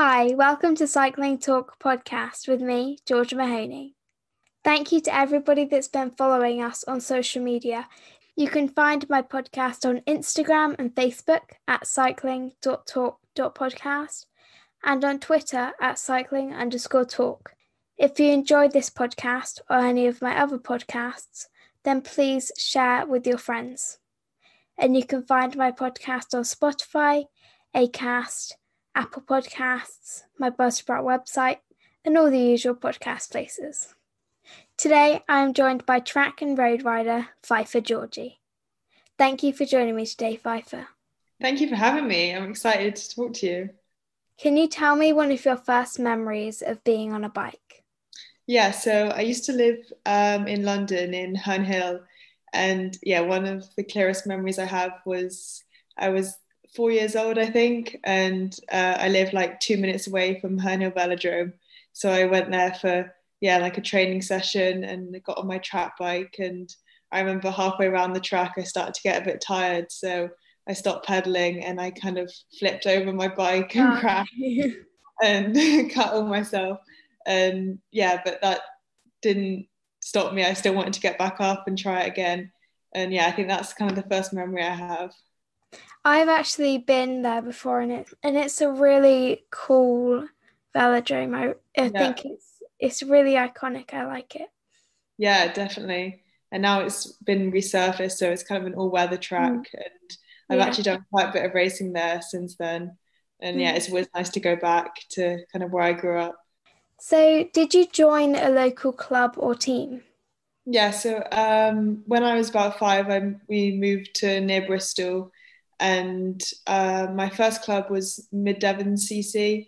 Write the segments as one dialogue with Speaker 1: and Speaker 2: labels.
Speaker 1: Hi, welcome to Cycling Talk podcast with me, Georgia Mahoney. Thank you to everybody that's been following us on social media. You can find my podcast on Instagram and Facebook at cycling.talk.podcast and on Twitter at cycling underscore talk. If you enjoyed this podcast or any of my other podcasts, then please share with your friends. And you can find my podcast on Spotify, Acast, Apple Podcasts, my Buzzsprout website, and all the usual podcast places. Today I am joined by track and road rider Pfeiffer Georgi. Thank you for joining me today, Pfeiffer.
Speaker 2: Thank you for having me. I'm excited to talk to you.
Speaker 1: Can you tell me one of your first memories of being on a bike?
Speaker 2: Yeah, so I used to live um, in London in Herne Hill. And yeah, one of the clearest memories I have was I was four years old, I think, and uh, I live like two minutes away from Herne Hill Velodrome. So I went there for yeah, like a training session, and got on my track bike. And I remember halfway around the track, I started to get a bit tired, so I stopped pedaling and I kind of flipped over my bike and oh. crashed and cut all myself. And yeah, but that didn't stop me. I still wanted to get back up and try it again. And yeah, I think that's kind of the first memory I have.
Speaker 1: I've actually been there before, and it and it's a really cool velodrome. I, I yeah. think it's it's really iconic. I like it.
Speaker 2: Yeah, definitely. And now it's been resurfaced, so it's kind of an all-weather track, mm. and I've yeah. actually done quite a bit of racing there since then. And mm. yeah, it's always nice to go back to kind of where I grew up.
Speaker 1: So, did you join a local club or team?
Speaker 2: Yeah, so um, when I was about five, I, we moved to near Bristol and uh, my first club was Mid Devon CC.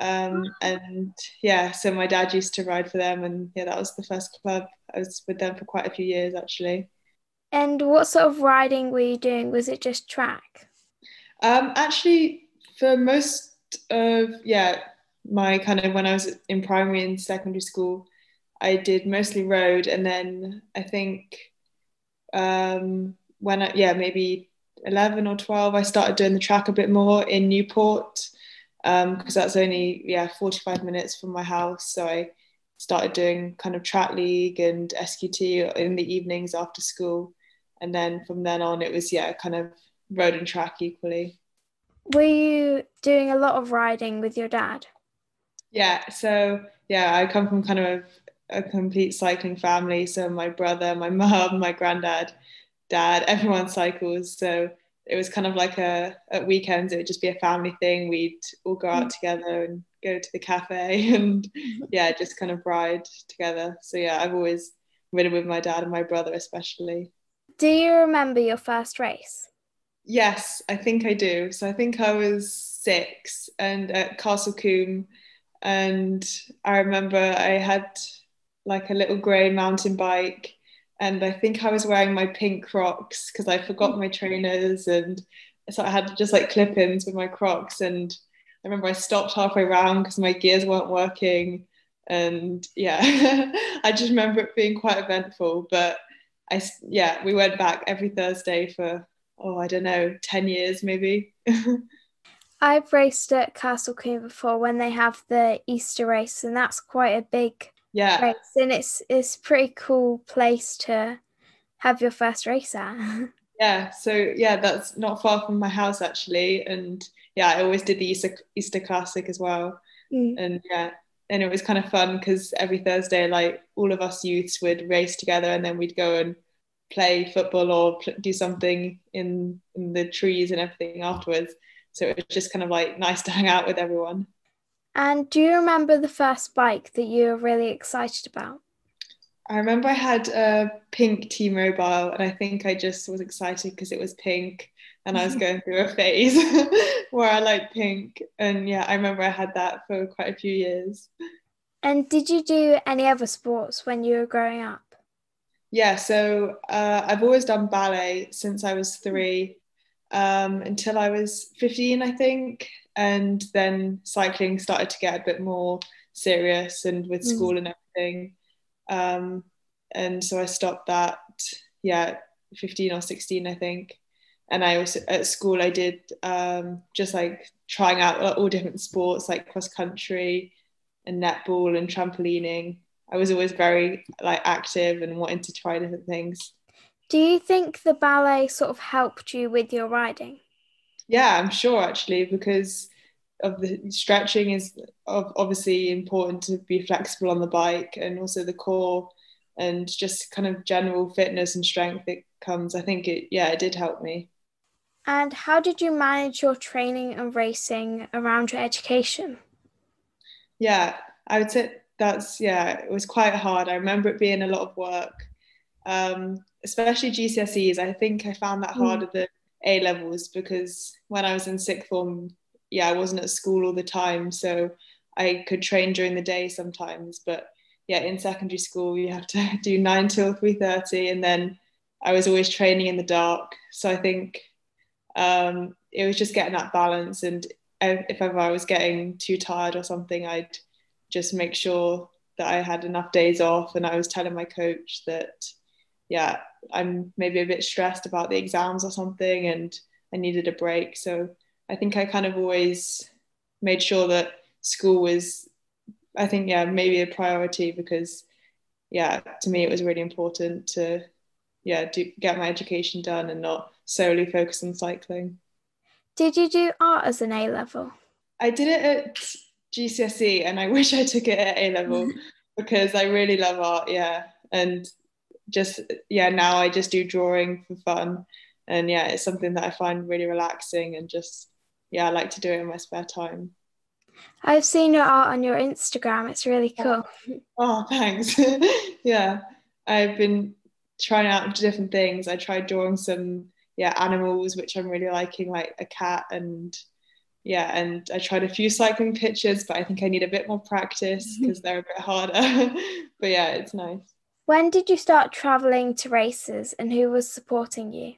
Speaker 2: Um, and yeah, so my dad used to ride for them, and yeah, that was the first club. I was with them for quite a few years actually.
Speaker 1: And what sort of riding were you doing? Was it just track?
Speaker 2: Um, actually, for most of yeah, my kind of when I was in primary and secondary school, I did mostly road, and then I think um, when I, yeah maybe 11 or 12, I started doing the track a bit more in Newport because um, that's only yeah 45 minutes from my house. So I started doing kind of track league and SQT in the evenings after school, and then from then on it was yeah kind of road and track equally.
Speaker 1: Were you doing a lot of riding with your dad?
Speaker 2: Yeah, so yeah, I come from kind of a complete cycling family. So my brother, my mum, my granddad, dad, everyone cycles. So it was kind of like a at weekends it would just be a family thing. We'd all go out mm. together and go to the cafe and yeah, just kind of ride together. So yeah, I've always ridden with my dad and my brother especially.
Speaker 1: Do you remember your first race?
Speaker 2: Yes, I think I do. So I think I was six and at Castle Combe and I remember I had like a little grey mountain bike and I think I was wearing my pink Crocs because I forgot mm. my trainers, and so I had just like clip-ins with my Crocs. And I remember I stopped halfway around because my gears weren't working, and yeah, I just remember it being quite eventful. But I yeah, we went back every Thursday for oh I don't know ten years maybe.
Speaker 1: I've raced at Castle Combe before when they have the Easter race, and that's quite a big
Speaker 2: yeah
Speaker 1: race, and it's it's pretty cool place to have your first race at.
Speaker 2: yeah, so yeah, that's not far from my house actually, and yeah, I always did the Easter Easter Classic as well, mm. and yeah, and it was kind of fun because every Thursday, like all of us youths would race together, and then we'd go and play football or pl- do something in, in the trees and everything afterwards. So it was just kind of like nice to hang out with everyone.
Speaker 1: And do you remember the first bike that you were really excited about?
Speaker 2: I remember I had a pink T Mobile, and I think I just was excited because it was pink, and I was going through a phase where I like pink. And yeah, I remember I had that for quite a few years.
Speaker 1: And did you do any other sports when you were growing up?
Speaker 2: Yeah, so uh, I've always done ballet since I was three um, until I was 15, I think and then cycling started to get a bit more serious and with mm. school mm. and everything um, and so I stopped that yeah 15 or 16 I think and I also at school I did um, just like trying out all different sports like cross country and netball and trampolining. I was always very like active and wanting to try different things.
Speaker 1: Do you think the ballet sort of helped you with your riding?
Speaker 2: Yeah, I'm sure actually because of the stretching is obviously important to be flexible on the bike and also the core and just kind of general fitness and strength it comes. I think it yeah, it did help me.
Speaker 1: And how did you manage your training and racing around your education?
Speaker 2: Yeah, I would say that's, yeah, it was quite hard. I remember it being a lot of work, um, especially GCSEs. I think I found that mm. harder than A levels because when I was in sixth form, yeah, I wasn't at school all the time. So I could train during the day sometimes. But yeah, in secondary school, you have to do nine till 3.30 and then I was always training in the dark. So I think um, it was just getting that balance. And if ever I was getting too tired or something, I'd just make sure that I had enough days off. And I was telling my coach that, yeah, I'm maybe a bit stressed about the exams or something and I needed a break. So I think I kind of always made sure that school was, I think, yeah, maybe a priority because, yeah, to me it was really important to, yeah, do, get my education done and not solely focus on cycling.
Speaker 1: Did you do art as an A level?
Speaker 2: I did it at GCSE and I wish I took it at A level because I really love art, yeah. And just, yeah, now I just do drawing for fun. And yeah, it's something that I find really relaxing and just, yeah, I like to do it in my spare time.
Speaker 1: I've seen your art on your Instagram. It's really
Speaker 2: cool. Oh, thanks. yeah, I've been trying out different things. I tried drawing some yeah animals which i'm really liking like a cat and yeah and i tried a few cycling pictures but i think i need a bit more practice because they're a bit harder but yeah it's nice
Speaker 1: when did you start traveling to races and who was supporting you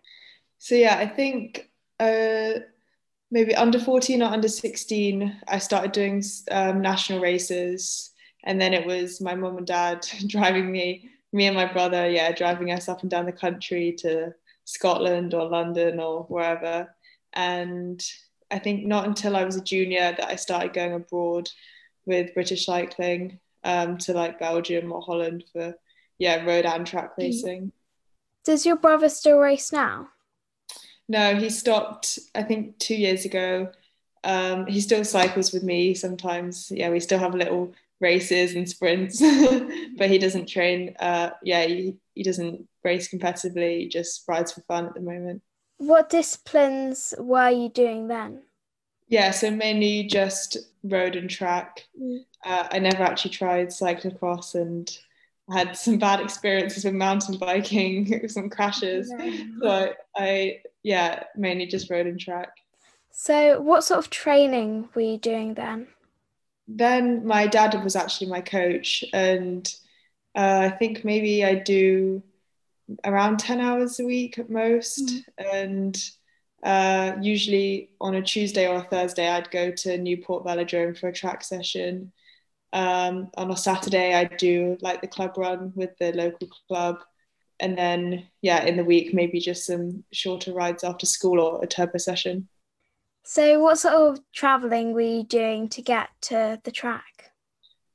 Speaker 2: so yeah i think uh maybe under 14 or under 16 i started doing um, national races and then it was my mum and dad driving me me and my brother yeah driving us up and down the country to Scotland or London or wherever. And I think not until I was a junior that I started going abroad with British cycling um, to like Belgium or Holland for yeah road and track mm. racing.
Speaker 1: Does your brother still race now?
Speaker 2: No, he stopped. I think two years ago. Um, he still cycles with me sometimes. Yeah, we still have little races and sprints, but he doesn't train. Uh, yeah, he, he doesn't race competitively, he just rides for fun at the moment.
Speaker 1: What disciplines were you doing then?
Speaker 2: Yeah, so mainly just road and track. Mm. Uh, I never actually tried cyclocross and had some bad experiences with mountain biking, some crashes. So I, yeah, mainly just road and track.
Speaker 1: So, what sort of training were you doing then?
Speaker 2: Then my dad was actually my coach, and uh, I think maybe I do around 10 hours a week at most. Mm. And uh, usually on a Tuesday or a Thursday, I'd go to Newport Velodrome for a track session. Um, on a Saturday, I'd do like the club run with the local club. And then, yeah, in the week, maybe just some shorter rides after school or a turbo session.
Speaker 1: So, what sort of traveling were you doing to get to the track?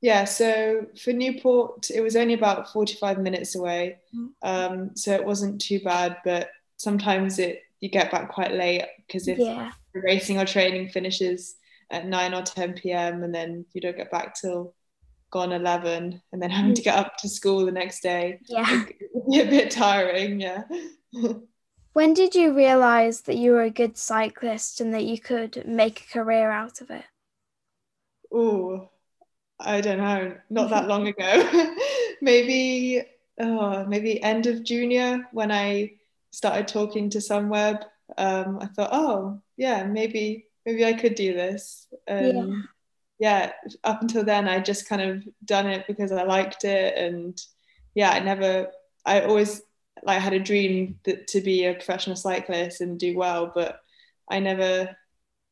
Speaker 2: Yeah, so for Newport, it was only about 45 minutes away. Mm. Um, so it wasn't too bad, but sometimes it you get back quite late because if yeah. racing or training finishes at 9 or 10 p.m. and then you don't get back till gone 11 and then having to get up to school the next day,
Speaker 1: yeah.
Speaker 2: it be a bit tiring, yeah.
Speaker 1: when did you realize that you were a good cyclist and that you could make a career out of it?
Speaker 2: Oh, I don't know, not that long ago. maybe oh, maybe end of junior when I started talking to Sunweb. Um, I thought, oh yeah, maybe maybe I could do this. Um, yeah. Yeah, up until then, I just kind of done it because I liked it, and yeah, I never, I always like had a dream that to be a professional cyclist and do well, but I never,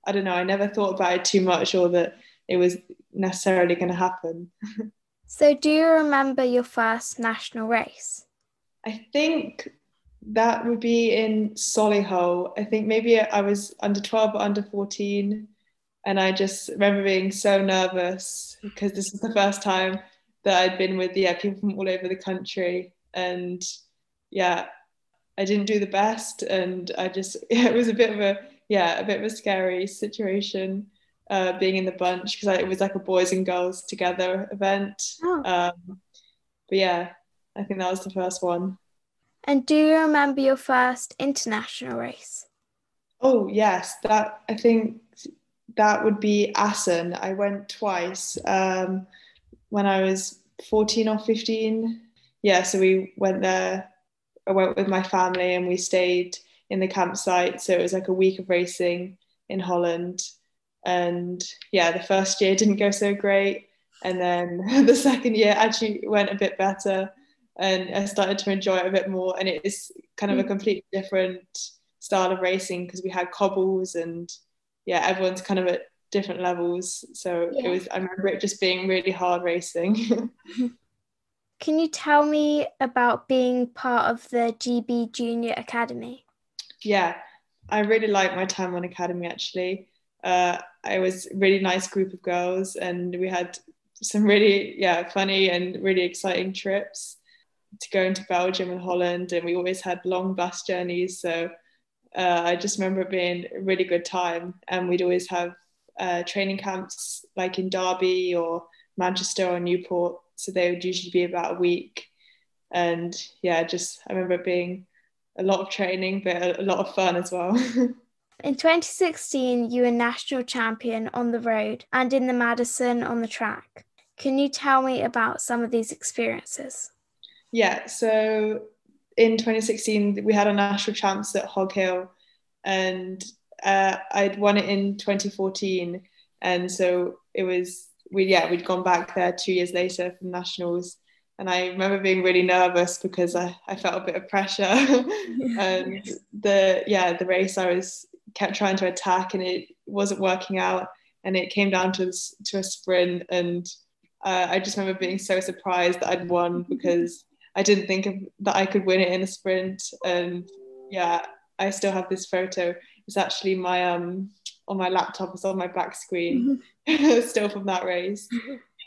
Speaker 2: I don't know, I never thought about it too much or that it was necessarily going to happen.
Speaker 1: so, do you remember your first national race?
Speaker 2: I think that would be in Solihull. I think maybe I was under 12 or under 14. And I just remember being so nervous because this was the first time that I'd been with yeah people from all over the country, and yeah, I didn't do the best, and I just it was a bit of a yeah a bit of a scary situation uh, being in the bunch because it was like a boys and girls together event. Oh. Um, but yeah, I think that was the first one.
Speaker 1: And do you remember your first international race?
Speaker 2: Oh yes, that I think that would be Assen. I went twice um, when I was 14 or 15. Yeah, so we went there. I went with my family and we stayed in the campsite. So it was like a week of racing in Holland. And yeah, the first year didn't go so great. And then the second year actually went a bit better. And I started to enjoy it a bit more. And it is kind of a mm. completely different style of racing because we had cobbles and yeah, everyone's kind of at different levels. So yeah. it was, I remember it just being really hard racing.
Speaker 1: Can you tell me about being part of the GB Junior Academy?
Speaker 2: Yeah, I really liked my time on Academy actually. Uh, I was a really nice group of girls and we had some really, yeah, funny and really exciting trips to go into Belgium and Holland. And we always had long bus journeys. So uh, I just remember it being a really good time. And we'd always have uh, training camps like in Derby or Manchester or Newport. So they would usually be about a week. And yeah, just I remember it being a lot of training, but a, a lot of fun as well.
Speaker 1: In 2016, you were national champion on the road and in the Madison on the track. Can you tell me about some of these experiences?
Speaker 2: Yeah, so in 2016 we had a national champs at Hog Hill, and uh, I'd won it in 2014, and so it was we yeah we'd gone back there two years later for nationals, and I remember being really nervous because I, I felt a bit of pressure, and the yeah the race I was kept trying to attack and it wasn't working out, and it came down to to a sprint, and uh, I just remember being so surprised that I'd won because I didn't think of, that I could win it in a sprint. And yeah, I still have this photo. It's actually my um on my laptop. It's on my back screen, mm-hmm. still from that race.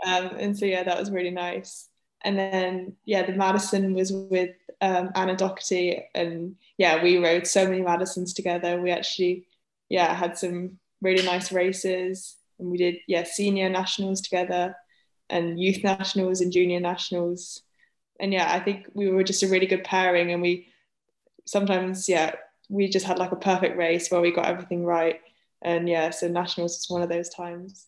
Speaker 2: Um, and so yeah, that was really nice. And then yeah, the Madison was with um, Anna Doherty, and yeah, we rode so many Madisons together. We actually yeah had some really nice races, and we did yeah senior nationals together, and youth nationals and junior nationals and yeah, I think we were just a really good pairing, and we sometimes yeah we just had like a perfect race where we got everything right, and yeah, so nationals was one of those times.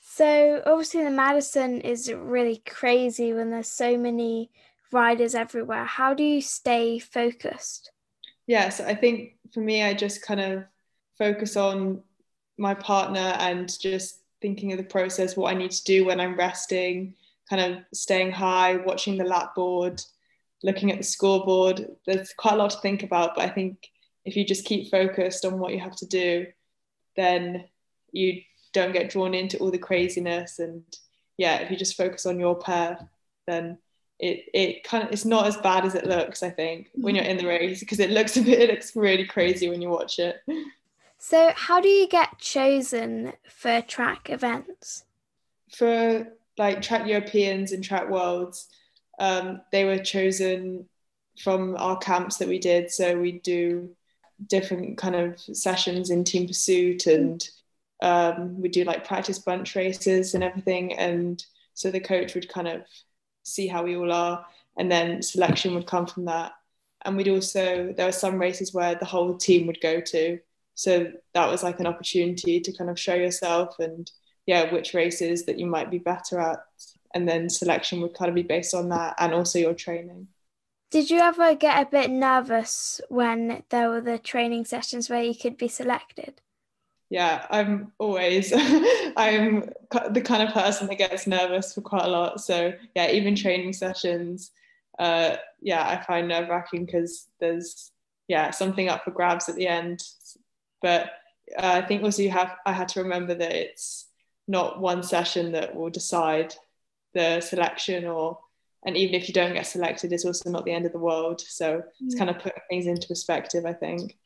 Speaker 1: So obviously the Madison is really crazy when there's so many riders everywhere. How do you stay focused?
Speaker 2: Yeah, so I think for me, I just kind of focus on my partner and just thinking of the process, what I need to do when I'm resting, kind of staying high, watching the lap board, looking at the scoreboard. There's quite a lot to think about, but I think if you just keep focused on what you have to do, then you don't get drawn into all the craziness. And yeah, if you just focus on your pair, then it it kind of it's not as bad as it looks. I think when you're in the race because it looks a bit it looks really crazy when you watch it.
Speaker 1: So, how do you get chosen for track events?
Speaker 2: For like track Europeans and track worlds, um, they were chosen from our camps that we did. So we do different kind of sessions in team pursuit and um, we do like practice bunch races and everything. And so the coach would kind of see how we all are and then selection would come from that. And we'd also, there were some races where the whole team would go to. So that was like an opportunity to kind of show yourself and yeah, which races that you might be better at. And then selection would kind of be based on that and also your training.
Speaker 1: Did you ever get a bit nervous when there were the training sessions where you could be selected?
Speaker 2: Yeah, I'm always I'm the kind of person that gets nervous for quite a lot. So yeah, even training sessions, uh, yeah, I find nerve wracking because there's yeah something up for grabs at the end. But uh, I think also you have I had to remember that it's not one session that will decide the selection or and even if you don't get selected it's also not the end of the world so it's mm. kind of putting things into perspective i think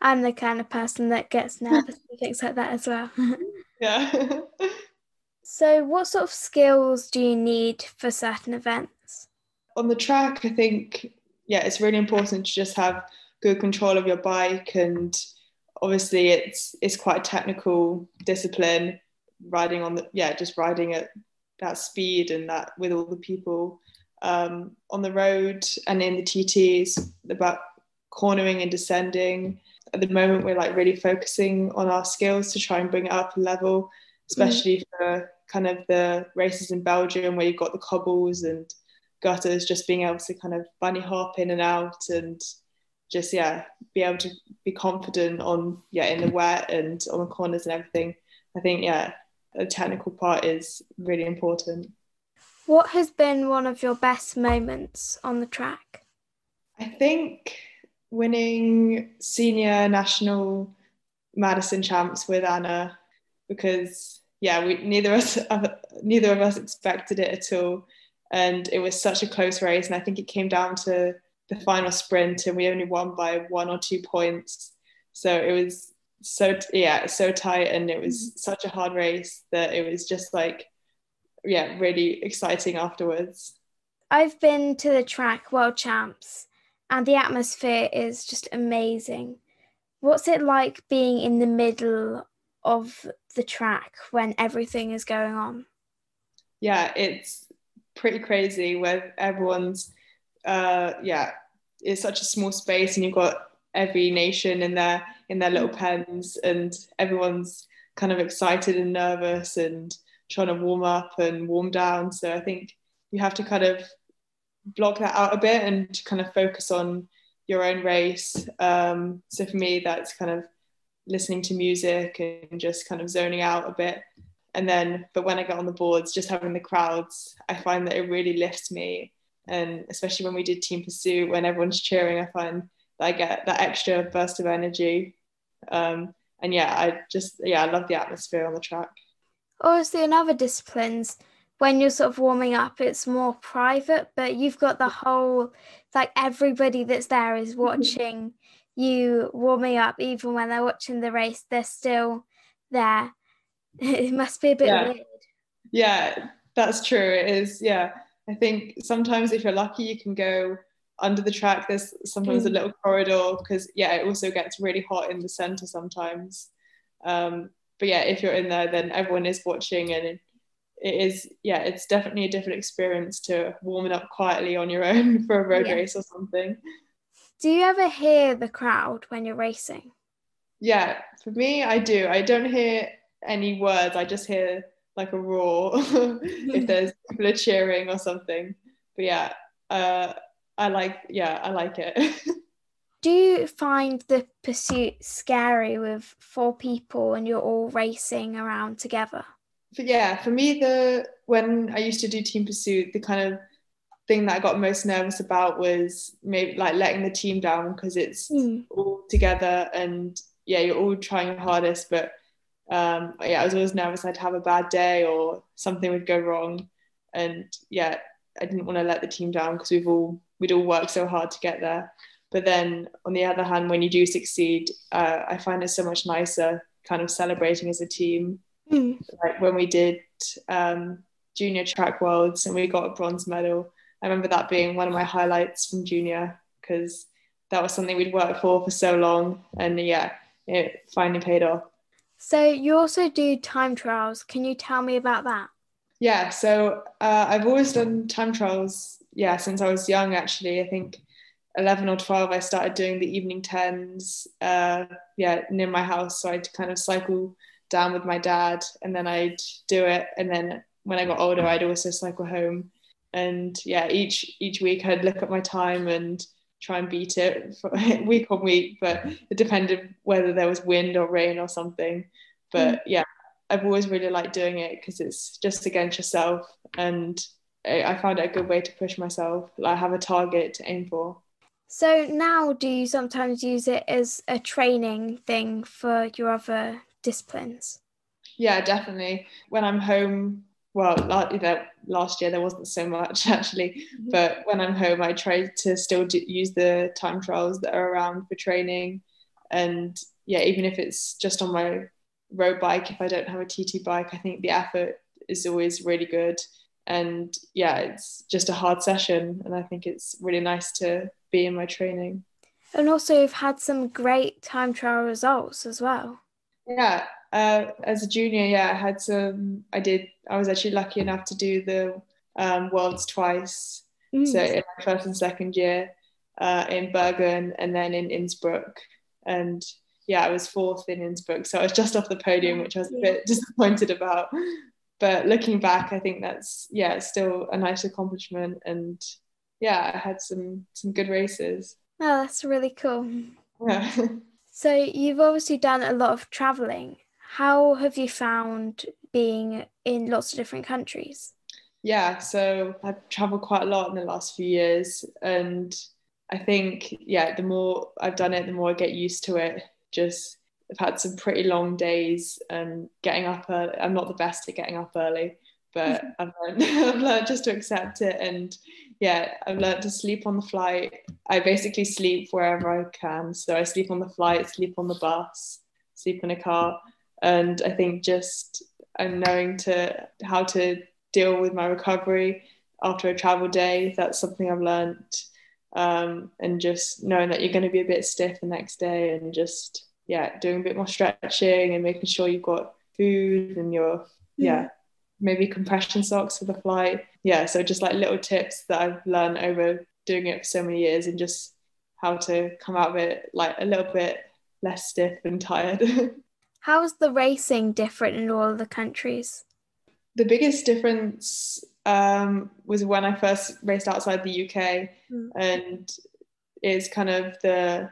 Speaker 1: I'm the kind of person that gets nervous and things like that as well.
Speaker 2: yeah.
Speaker 1: so, what sort of skills do you need for certain events?
Speaker 2: On the track, I think, yeah, it's really important to just have good control of your bike and obviously it's it's quite a technical discipline riding on the yeah just riding at that speed and that with all the people um, on the road and in the TTs about cornering and descending. At the moment, we're like really focusing on our skills to try and bring it up a level, especially mm. for kind of the races in Belgium where you've got the cobbles and gutters, just being able to kind of bunny hop in and out and just yeah be able to be confident on yeah in the wet and on the corners and everything. I think yeah the technical part is really important.
Speaker 1: What has been one of your best moments on the track?
Speaker 2: I think winning senior national Madison champs with Anna because yeah, we neither of us neither of us expected it at all, and it was such a close race. And I think it came down to the final sprint, and we only won by one or two points. So it was so yeah so tight and it was mm-hmm. such a hard race that it was just like yeah really exciting afterwards.
Speaker 1: I've been to the track world champs and the atmosphere is just amazing. What's it like being in the middle of the track when everything is going on?
Speaker 2: Yeah it's pretty crazy where everyone's uh yeah it's such a small space and you've got every nation in their in their little pens and everyone's kind of excited and nervous and trying to warm up and warm down. So i think you have to kind of block that out a bit and kind of focus on your own race. Um, so for me that's kind of listening to music and just kind of zoning out a bit. And then but when i get on the boards just having the crowds i find that it really lifts me. And especially when we did team pursuit when everyone's cheering i find that I get that extra burst of energy. Um, and yeah, I just yeah, I love the atmosphere on the track.
Speaker 1: Obviously, in other disciplines, when you're sort of warming up, it's more private, but you've got the whole like everybody that's there is watching you warming up, even when they're watching the race, they're still there. It must be a bit
Speaker 2: yeah.
Speaker 1: weird.
Speaker 2: Yeah, that's true. It is. Yeah, I think sometimes if you're lucky, you can go under the track there's sometimes mm. a little corridor because yeah it also gets really hot in the center sometimes. Um, but yeah if you're in there then everyone is watching and it, it is yeah it's definitely a different experience to warming up quietly on your own for a road yeah. race or something.
Speaker 1: Do you ever hear the crowd when you're racing?
Speaker 2: Yeah for me i do. I don't hear any words. I just hear like a roar if there's people are cheering or something. But yeah uh, I like, yeah, I like it.
Speaker 1: Do you find the pursuit scary with four people and you're all racing around together?
Speaker 2: But yeah, for me, the when I used to do team pursuit, the kind of thing that I got most nervous about was maybe like letting the team down because it's mm. all together and yeah, you're all trying your hardest. But um, yeah, I was always nervous I'd have a bad day or something would go wrong. And yeah, I didn't want to let the team down because we've all we'd all worked so hard to get there. But then on the other hand, when you do succeed, uh, I find it so much nicer kind of celebrating as a team. Mm. Like when we did um, junior track worlds and we got a bronze medal. I remember that being one of my highlights from junior because that was something we'd worked for for so long. And yeah, it finally paid off.
Speaker 1: So you also do time trials. Can you tell me about that?
Speaker 2: Yeah, so uh, I've always done time trials yeah, since I was young, actually, I think 11 or 12, I started doing the evening tens, uh, yeah, near my house. So I'd kind of cycle down with my dad and then I'd do it. And then when I got older, I'd also cycle home. And yeah, each each week I'd look at my time and try and beat it for, week on week. But it depended whether there was wind or rain or something. But mm. yeah, I've always really liked doing it because it's just against yourself and I found it a good way to push myself, like have a target to aim for.
Speaker 1: So now, do you sometimes use it as a training thing for your other disciplines?
Speaker 2: Yeah, definitely. When I'm home, well, last year there wasn't so much actually, mm-hmm. but when I'm home, I try to still do, use the time trials that are around for training. And yeah, even if it's just on my road bike, if I don't have a TT bike, I think the effort is always really good. And yeah, it's just a hard session. And I think it's really nice to be in my training.
Speaker 1: And also, you've had some great time trial results as well.
Speaker 2: Yeah, uh, as a junior, yeah, I had some. I did. I was actually lucky enough to do the um, worlds twice. Mm. So in my first and second year, uh, in Bergen and then in Innsbruck, and yeah, I was fourth in Innsbruck, so I was just off the podium, which I was a bit disappointed about. But looking back, I think that's yeah, still a nice accomplishment, and yeah, I had some some good races.
Speaker 1: Oh, that's really cool.
Speaker 2: Yeah.
Speaker 1: so you've obviously done a lot of traveling. How have you found being in lots of different countries?
Speaker 2: Yeah, so I've traveled quite a lot in the last few years, and I think yeah, the more I've done it, the more I get used to it. Just I've had some pretty long days and getting up early. I'm not the best at getting up early, but I've learned, I've learned just to accept it. And yeah, I've learned to sleep on the flight. I basically sleep wherever I can. So I sleep on the flight, sleep on the bus, sleep in a car. And I think just I'm knowing to how to deal with my recovery after a travel day. That's something I've learned. Um, and just knowing that you're going to be a bit stiff the next day and just yeah doing a bit more stretching and making sure you've got food and your yeah maybe compression socks for the flight. Yeah, so just like little tips that I've learned over doing it for so many years and just how to come out of it like a little bit less stiff and tired.
Speaker 1: How's the racing different in all the countries?
Speaker 2: The biggest difference um, was when I first raced outside the UK, mm. and is kind of the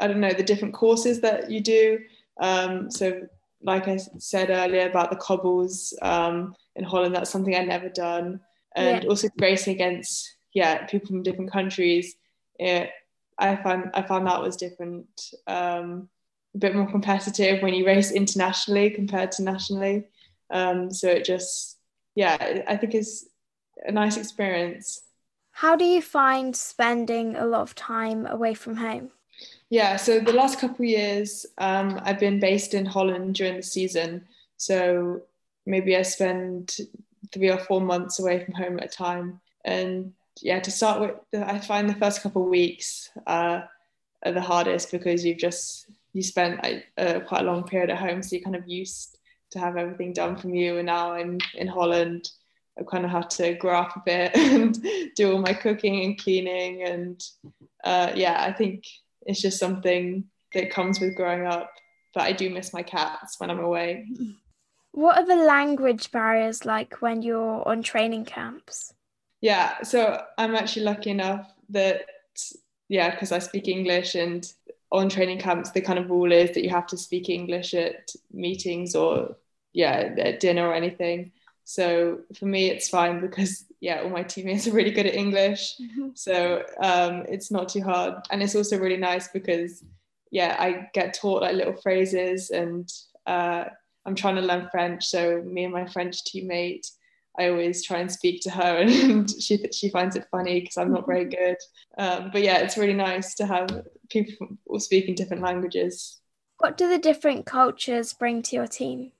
Speaker 2: I don't know the different courses that you do. Um, so like I said earlier about the cobbles um, in Holland, that's something I'd never done. And yeah. also racing against yeah people from different countries, it, I found I found that was different, um, a bit more competitive when you race internationally compared to nationally. Um, so it just yeah, I think it's a nice experience.
Speaker 1: How do you find spending a lot of time away from home?
Speaker 2: Yeah, so the last couple years, um, I've been based in Holland during the season. So maybe I spend three or four months away from home at a time. And yeah, to start with, I find the first couple of weeks uh, are the hardest because you've just you spent uh, quite a long period at home, so you're kind of used to have everything done from you. And now I'm in Holland. I kind of have to grow up a bit and do all my cooking and cleaning. And uh, yeah, I think it's just something that comes with growing up. But I do miss my cats when I'm away.
Speaker 1: What are the language barriers like when you're on training camps?
Speaker 2: Yeah, so I'm actually lucky enough that, yeah, because I speak English and on training camps, the kind of rule is that you have to speak English at meetings or, yeah, at dinner or anything. So for me, it's fine because yeah, all my teammates are really good at English. So um, it's not too hard. And it's also really nice because, yeah, I get taught like little phrases and uh, I'm trying to learn French. So me and my French teammate, I always try and speak to her and she, she finds it funny because I'm not very good. Um, but yeah, it's really nice to have people speaking different languages.
Speaker 1: What do the different cultures bring to your team?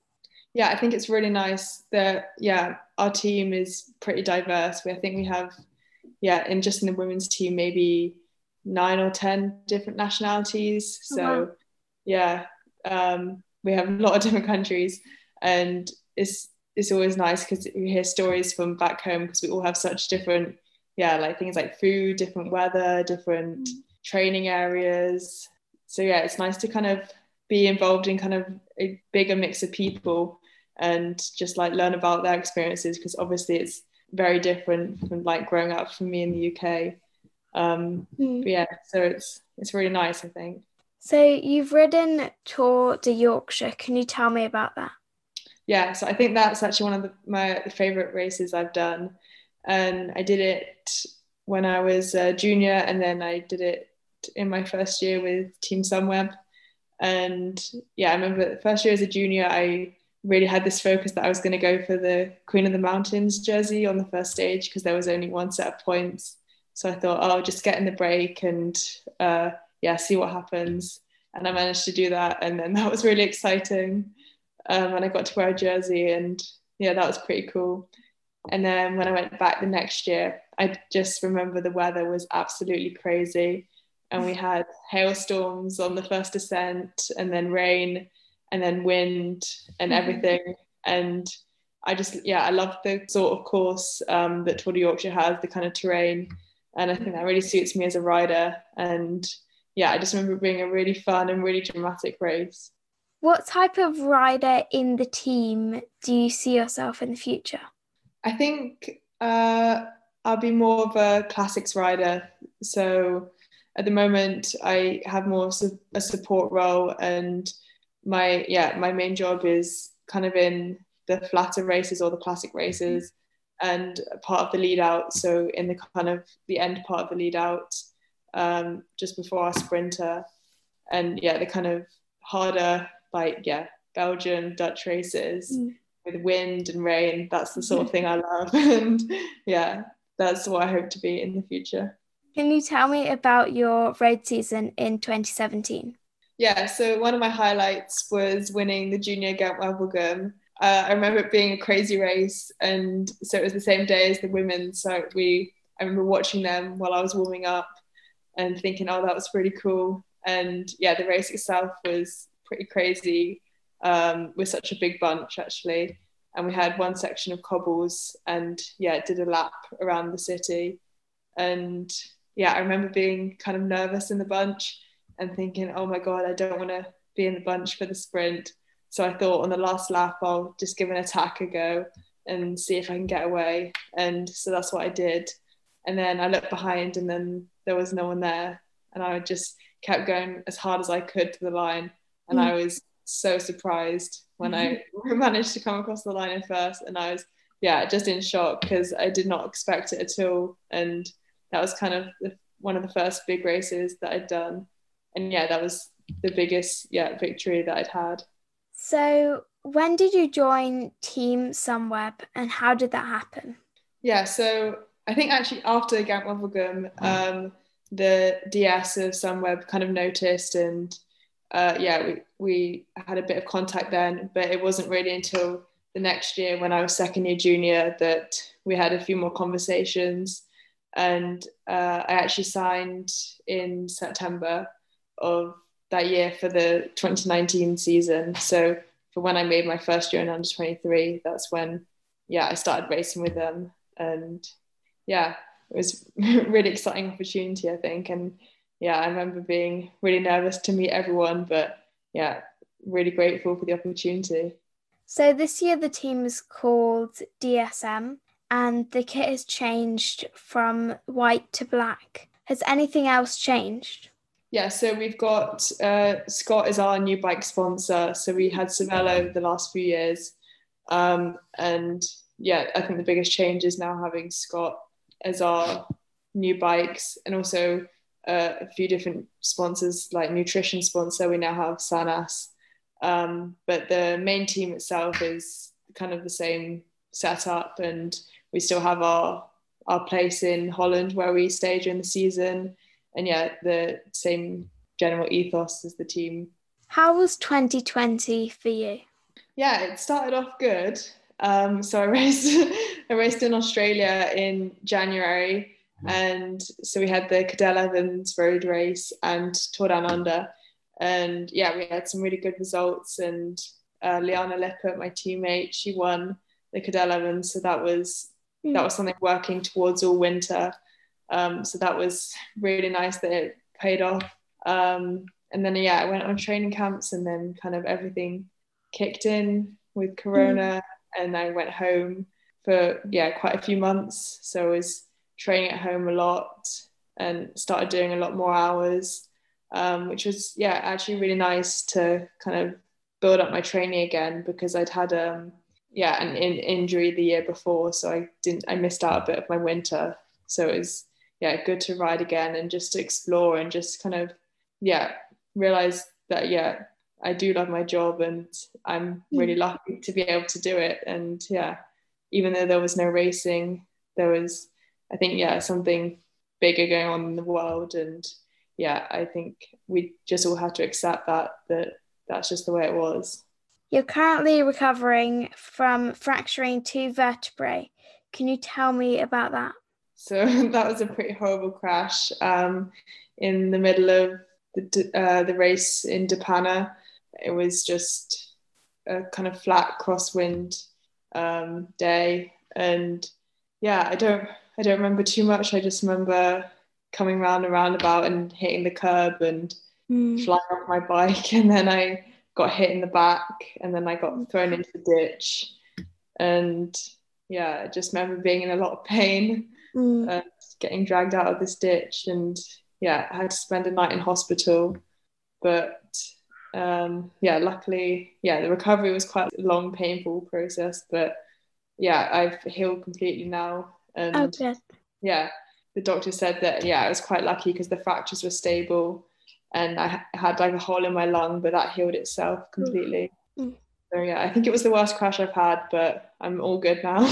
Speaker 2: Yeah, I think it's really nice that yeah, our team is pretty diverse. We I think we have yeah, in just in the women's team maybe nine or ten different nationalities. Oh, so wow. yeah, um, we have a lot of different countries, and it's it's always nice because we hear stories from back home because we all have such different yeah, like things like food, different weather, different mm. training areas. So yeah, it's nice to kind of be involved in kind of a bigger mix of people and just like learn about their experiences because obviously it's very different from like growing up for me in the UK. Um, mm. yeah, so it's it's really nice, I think.
Speaker 1: So you've ridden Tour de Yorkshire. Can you tell me about that?
Speaker 2: Yeah, so I think that's actually one of the, my favorite races I've done, and I did it when I was a junior, and then I did it in my first year with Team Sunweb. And yeah, I remember the first year as a junior, I really had this focus that I was going to go for the Queen of the Mountains jersey on the first stage because there was only one set of points. So I thought, oh, I'll just get in the break and uh, yeah, see what happens. and I managed to do that. And then that was really exciting. Um, and I got to wear a jersey, and yeah, that was pretty cool. And then when I went back the next year, I just remember the weather was absolutely crazy. And we had hailstorms on the first ascent and then rain, and then wind, and mm-hmm. everything. And I just, yeah, I love the sort of course um, that Tour de Yorkshire has, the kind of terrain. And I think that really suits me as a rider. And yeah, I just remember being a really fun and really dramatic race.
Speaker 1: What type of rider in the team do you see yourself in the future?
Speaker 2: I think uh, I'll be more of a classics rider. So at the moment, I have more of a support role, and my yeah, my main job is kind of in the flatter races or the classic races, and part of the lead out. So in the kind of the end part of the lead out, um, just before our sprinter, and yeah, the kind of harder like yeah Belgian Dutch races mm. with wind and rain. That's the sort of thing I love, and yeah, that's what I hope to be in the future.
Speaker 1: Can you tell me about your road season in 2017?
Speaker 2: Yeah, so one of my highlights was winning the Junior Ghent Wevelgem. Uh, I remember it being a crazy race, and so it was the same day as the women. So we, I remember watching them while I was warming up, and thinking, "Oh, that was really cool." And yeah, the race itself was pretty crazy. Um, we're such a big bunch actually, and we had one section of cobbles, and yeah, it did a lap around the city, and yeah, I remember being kind of nervous in the bunch and thinking, oh my god, I don't want to be in the bunch for the sprint. So I thought on the last lap, I'll just give an attack a go and see if I can get away. And so that's what I did. And then I looked behind, and then there was no one there, and I just kept going as hard as I could to the line and mm. I was so surprised when I managed to come across the line in first, and I was yeah just in shock because I did not expect it at all, and that was kind of the, one of the first big races that I'd done, and yeah, that was the biggest yeah victory that I'd had.
Speaker 1: So when did you join Team Sunweb, and how did that happen?
Speaker 2: Yeah, so I think actually after Ghent Wevelgem, um, the DS of Sunweb kind of noticed and uh, yeah, we, we had a bit of contact then, but it wasn't really until the next year when I was second year junior that we had a few more conversations. And uh, I actually signed in September of that year for the 2019 season. So for when I made my first year in under 23, that's when, yeah, I started racing with them. And yeah, it was really exciting opportunity, I think. And yeah, I remember being really nervous to meet everyone, but yeah, really grateful for the opportunity.
Speaker 1: So this year the team is called DSM and the kit has changed from white to black. Has anything else changed?
Speaker 2: Yeah, so we've got uh, Scott is our new bike sponsor. So we had Cervelo the last few years. Um, and yeah, I think the biggest change is now having Scott as our new bikes and also uh, a few different sponsors, like nutrition sponsor. We now have Sanas, um, but the main team itself is kind of the same setup, and we still have our our place in Holland where we stay during the season, and yeah, the same general ethos as the team.
Speaker 1: How was 2020 for you?
Speaker 2: Yeah, it started off good. Um, so I raced, I raced in Australia in January and so we had the Cadel Evans road race and Tour Down Under. And yeah, we had some really good results. And uh, Liane Lippert, my teammate, she won the Cadel Evans. So that was mm. that was something working towards all winter. Um, so that was really nice that it paid off. Um, and then yeah, I went on training camps, and then kind of everything kicked in with Corona, mm. and I went home for yeah quite a few months. So I was training at home a lot and started doing a lot more hours, um, which was yeah actually really nice to kind of build up my training again because I'd had um, yeah an in- injury the year before, so I didn't I missed out a bit of my winter. So it was yeah good to ride again and just to explore and just kind of yeah realize that yeah I do love my job and I'm really mm. lucky to be able to do it. And yeah, even though there was no racing, there was I think yeah, something bigger going on in the world, and yeah, I think we just all had to accept that that that's just the way it was.
Speaker 1: You're currently recovering from fracturing two vertebrae. Can you tell me about that?
Speaker 2: So that was a pretty horrible crash um, in the middle of the, uh, the race in De Panne. It was just a kind of flat crosswind um, day, and yeah, I don't I don't remember too much. I just remember coming round and roundabout and hitting the curb and mm. flying off my bike, and then I got hit in the back, and then I got thrown into the ditch, and yeah, I just remember being in a lot of pain, mm. and getting dragged out of this ditch, and yeah, I had to spend a night in hospital, but um, yeah, luckily, yeah, the recovery was quite a long, painful process, but yeah, I've healed completely now, and
Speaker 1: oh,
Speaker 2: yeah, the doctor said that yeah, I was quite lucky because the fractures were stable, and I had like a hole in my lung, but that healed itself mm. completely. Mm. So yeah, I think it was the worst crash I've had, but I'm all good now.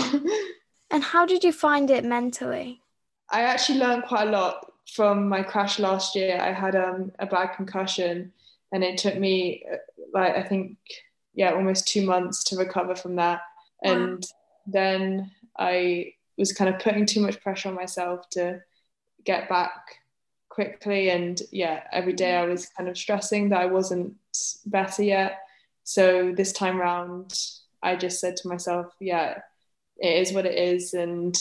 Speaker 1: and how did you find it mentally?
Speaker 2: I actually learned quite a lot from my crash last year. I had um, a bad concussion, and it took me uh, like I think yeah almost two months to recover from that. And wow. then I was kind of putting too much pressure on myself to get back quickly and yeah every day i was kind of stressing that i wasn't better yet. So this time round i just said to myself yeah it is what it is and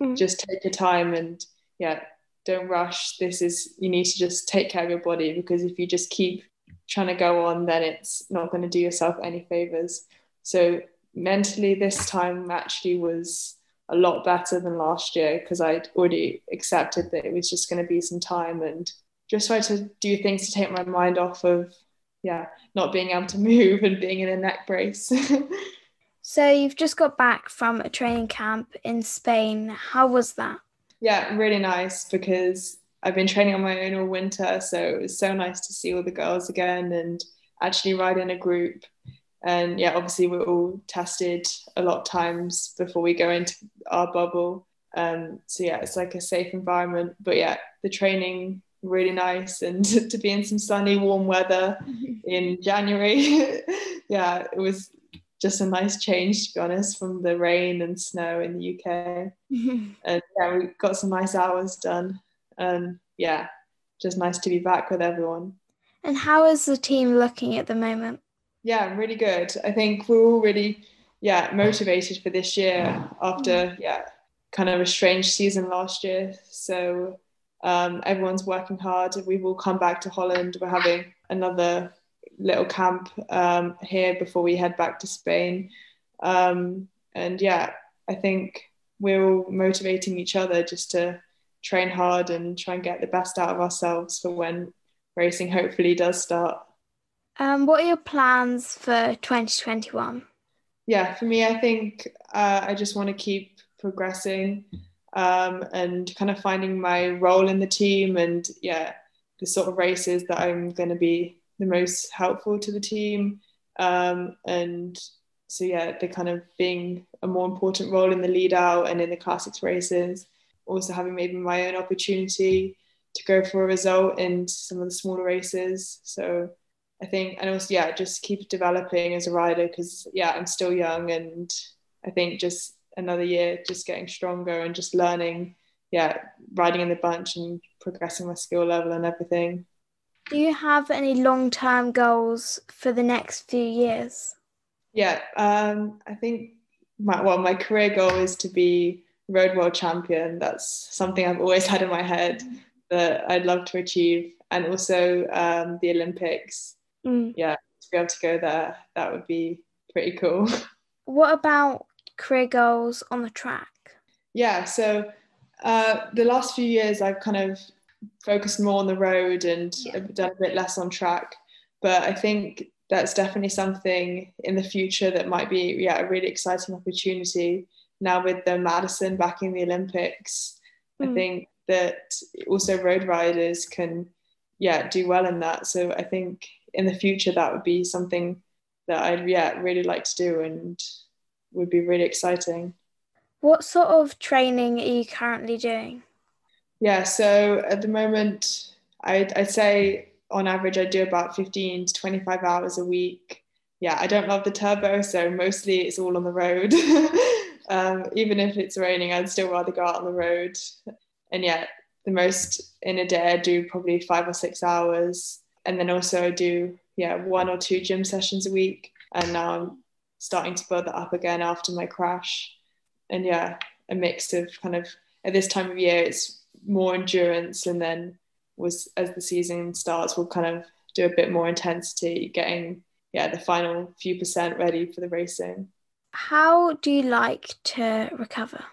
Speaker 2: mm. just take your time and yeah don't rush. This is you need to just take care of your body because if you just keep trying to go on then it's not going to do yourself any favors. So mentally this time actually was a lot better than last year because I'd already accepted that it was just going to be some time and just try to do things to take my mind off of yeah not being able to move and being in a neck brace.
Speaker 1: So you've just got back from a training camp in spain. How was that?
Speaker 2: Yeah really nice because i've been training on my own all winter so it was so nice to see all the girls again and actually ride in a group and yeah obviously we're all tested a lot of times before we go into our bubble. Um, so yeah it's like a safe environment. But yeah the training really nice. And to be in some sunny warm weather in january yeah it was just a nice change to be honest from the rain and snow in the uk and yeah we got some nice hours done. And yeah just nice to be back with everyone.
Speaker 1: And how is the team looking at the moment
Speaker 2: yeah, I'm really good. I think we're all really, yeah, motivated for this year after, yeah, kind of a strange season last year. So um, everyone's working hard. We've all come back to Holland. We're having another little camp um, here before we head back to Spain. Um, and yeah, I think we're all motivating each other just to train hard and try and get the best out of ourselves for when racing hopefully does start.
Speaker 1: Um, what are your plans for 2021?
Speaker 2: Yeah, for me, I think uh, I just want to keep progressing um, and kind of finding my role in the team and, yeah, the sort of races that I'm going to be the most helpful to the team. Um, and so, yeah, the kind of being a more important role in the lead out and in the classics races. Also, having maybe my own opportunity to go for a result in some of the smaller races. So, I think, and also, yeah, just keep developing as a rider because, yeah, I'm still young and I think just another year, just getting stronger and just learning, yeah, riding in the bunch and progressing my skill level and everything.
Speaker 1: Do you have any long term goals for the next few years?
Speaker 2: Yeah, um, I think my, well, my career goal is to be road world champion. That's something I've always had in my head that I'd love to achieve. And also um, the Olympics mm. yeah, to be able to go there, that would be pretty cool.
Speaker 1: What about career goals on the track?
Speaker 2: Yeah, so uh, the last few years I've kind of focused more on the road and yeah. done a bit less on track. But I think that's definitely something in the future that might be yeah a really exciting opportunity now with the Madison back in the Olympics. Mm. I think that also road riders can yeah do well in that. So I think in the future that would be something that I'd yeah really like to do and would be really exciting.
Speaker 1: What sort of training are you currently doing?
Speaker 2: Yeah, so at the moment I'd, I'd say on average I do about 15 to 25 hours a week. Yeah, I don't love the turbo, so mostly it's all on the road. um, even if it's raining, I'd still rather go out on the road. And yeah, the most in a day I do probably five or six hours. And then also I do yeah one or two gym sessions a week. And now I'm starting to build that up again after my crash. And yeah, a mix of kind of at this time of year it's more endurance and then was as the season starts we'll kind of do a bit more intensity getting yeah the final few percent ready for the racing
Speaker 1: how do you like to recover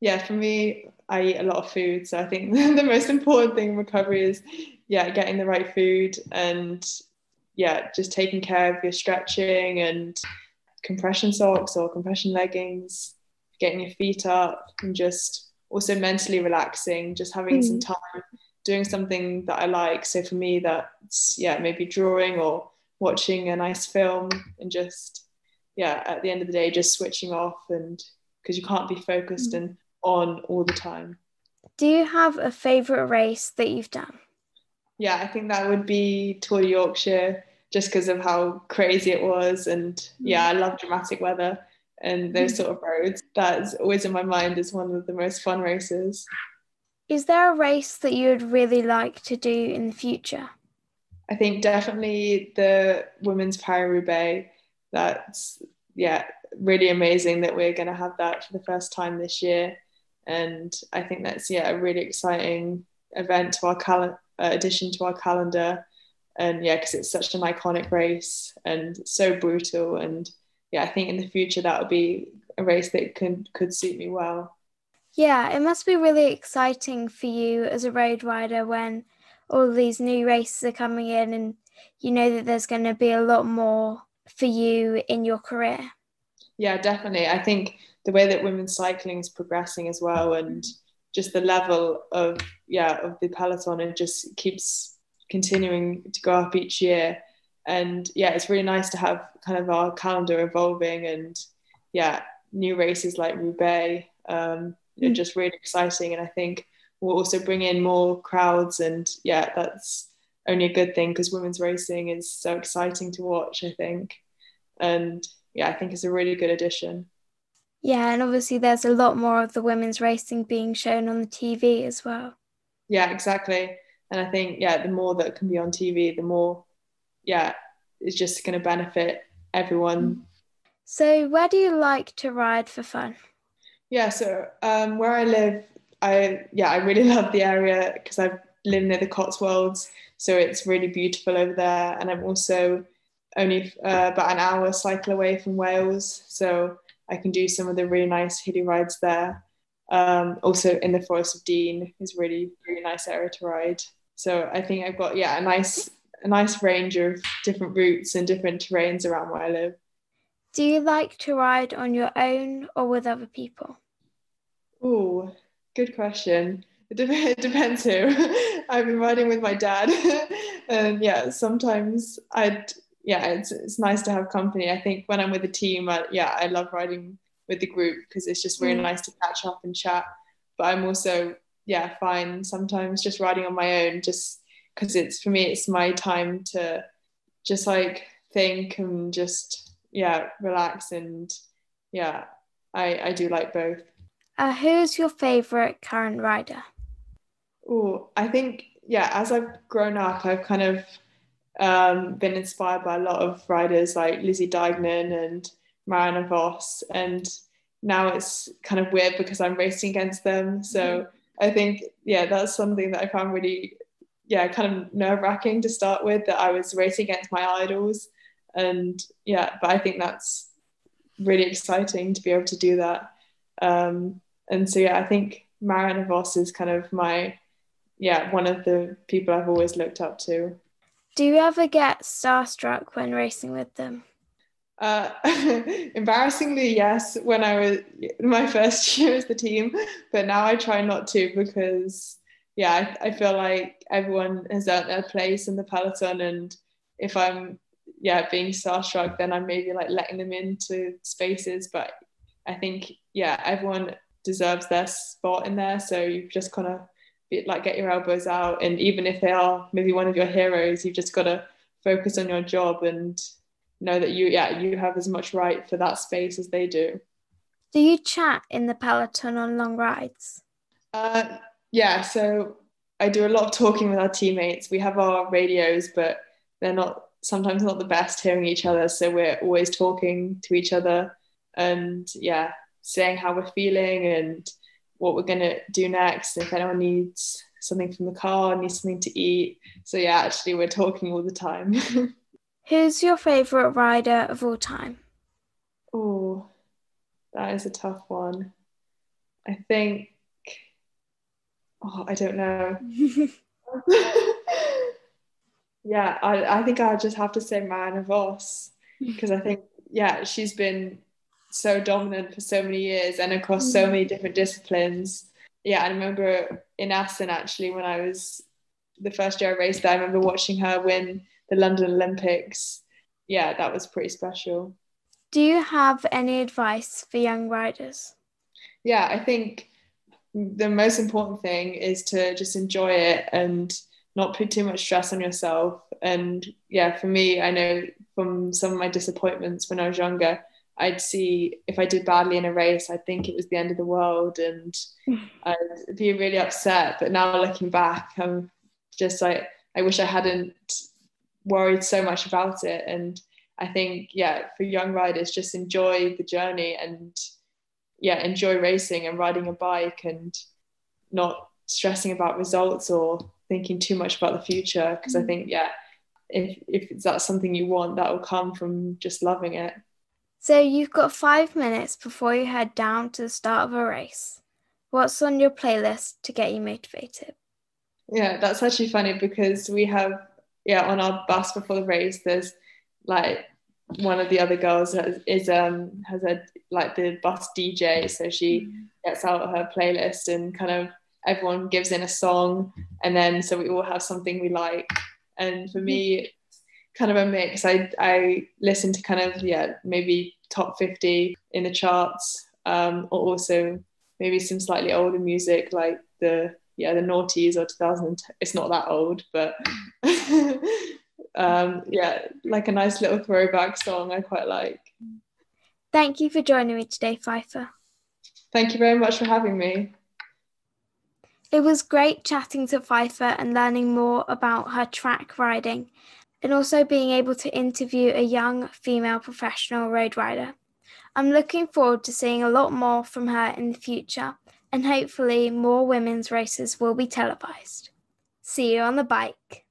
Speaker 2: yeah for me i eat a lot of food so i think the most important thing in recovery is yeah getting the right food and yeah just taking care of your stretching and compression socks or compression leggings getting your feet up and just also mentally relaxing just having mm. some time doing something that I like. So for me, that's yeah, maybe drawing or watching a nice film and just yeah, at the end of the day, just switching off and because you can't be focused and on all the time.
Speaker 1: Do you have a favorite race that you've done?
Speaker 2: Yeah, I think that would be Tour Yorkshire just because of how crazy it was. And yeah, I love dramatic weather and those sort of roads. That's always in my mind as one of the most fun races.
Speaker 1: Is there a race that you would really like to do in the future?
Speaker 2: I think definitely the women's Paris Roubaix. That's yeah, really amazing that we're going to have that for the first time this year, and I think that's yeah a really exciting event to our cal- uh, addition to our calendar, and yeah, because it's such an iconic race and so brutal, and yeah, I think in the future that would be a race that could could suit me well.
Speaker 1: Yeah, it must be really exciting for you as a road rider when all these new races are coming in and you know that there's going to be a lot more for you in your career.
Speaker 2: Yeah, definitely. I think the way that women's cycling is progressing as well and just the level of yeah of the peloton it just keeps continuing to go up each year and yeah it's really nice to have kind of our calendar evolving and yeah new races like Roubaix um, mm. just really exciting. And I think we'll also bring in more crowds. And yeah, that's only a good thing because women's racing is so exciting to watch, I think. And yeah, I think it's a really good addition.
Speaker 1: Yeah, and obviously there's a lot more of the women's racing being shown on the TV as well.
Speaker 2: Yeah, exactly. And I think, yeah, the more that can be on TV, the more, yeah, it's just going to benefit everyone.
Speaker 1: So, where do you like to ride for fun?
Speaker 2: Yeah, so um, where I live, I yeah, I really love the area because I live near the Cotswolds, so it's really beautiful over there. And I'm also only uh, about an hour cycle away from Wales, so I can do some of the really nice hilly rides there. Um, also in the Forest of Dean is really really nice area to ride. So I think I've got yeah a nice a nice range of different routes and different terrains around where I live.
Speaker 1: Do you like to ride on your own or with other people?
Speaker 2: Oh, good question. It, de- it depends who. I've been riding with my dad, and yeah, sometimes I'd yeah, it's it's nice to have company. I think when I'm with a team, I, yeah, I love riding with the group because it's just really mm. nice to catch up and chat. But I'm also yeah fine sometimes just riding on my own, just because it's for me it's my time to just like think and just yeah relax and yeah I I do like both.
Speaker 1: Uh, who's your favorite current rider?
Speaker 2: Oh, I think yeah. As I've grown up, I've kind of um, been inspired by a lot of riders like Lizzie Deignan and Marianne Vos, and now it's kind of weird because I'm racing against them. So mm-hmm. I think yeah, that's something that I found really yeah, kind of nerve wracking to start with. That I was racing against my idols, and yeah, but I think that's really exciting to be able to do that. Um, and so yeah, I think Marianne Vos is kind of my yeah one of the people I've always looked up to.
Speaker 1: Do you ever get starstruck when racing with them?
Speaker 2: Uh, embarrassingly, yes. When I was my first year as the team, but now I try not to because yeah, I, I feel like everyone has earned their place in the peloton, and if I'm yeah being starstruck, then I'm maybe like letting them into spaces. But I think yeah, everyone deserves their spot in there. So you've just kind of like get your elbows out and even if they are maybe one of your heroes you've just got to focus on your job and know that you yeah you have as much right for that space as they do.
Speaker 1: Do you chat in the peloton on long rides?
Speaker 2: Uh, yeah so i do a lot of talking with our teammates. We have our radios but they're not sometimes not the best hearing each other so we're always talking to each other and yeah saying how we're feeling and what we're going to do next. If anyone needs something from the car needs something to eat. So yeah actually we're talking all the time.
Speaker 1: Who's your favorite rider of all time?
Speaker 2: Oh that is a tough one. I think oh i don't know. Yeah I, I think i'll just have to say Marianne Vos because i think yeah she's been so dominant for so many years and across mm. so many different disciplines. Yeah, I remember in Assen actually when I was the first year I raced there, I remember watching her win the London Olympics. Yeah, that was pretty special.
Speaker 1: Do you have any advice for young riders?
Speaker 2: Yeah, I think the most important thing is to just enjoy it and not put too much stress on yourself. And yeah, for me, I know from some of my disappointments when I was younger, I'd see if I did badly in a race, I'd think it was the end of the world and I'd be really upset. But now looking back, I'm just like, I wish I hadn't worried so much about it. And I think, yeah, for young riders, just enjoy the journey and, yeah, enjoy racing and riding a bike and not stressing about results or thinking too much about the future. Because I mm. think, yeah, if, if that's something you want, that will come from just loving it.
Speaker 1: So you've got five minutes before you head down to the start of a race. What's on your playlist to get you motivated?
Speaker 2: Yeah, that's actually funny because we have, yeah, on our bus before the race, there's like one of the other girls has, is um has a like the bus DJ, so she mm. gets out her playlist and kind of everyone gives in a song, and then so we all have something we like. And for me, kind of a mix. I I listen to kind of yeah maybe top fifty in the charts, um, or also maybe some slightly older music like the yeah the noughties or 2000. It's not that old, but um, yeah, like a nice little throwback song I quite like.
Speaker 1: Thank you for joining me today, Pfeiffer.
Speaker 2: Thank you very much for having me.
Speaker 1: It was great chatting to Pfeiffer and learning more about her track riding and also being able to interview a young female professional road rider. I'm looking forward to seeing a lot more from her in the future, and hopefully, more women's races will be televised. See you on the bike.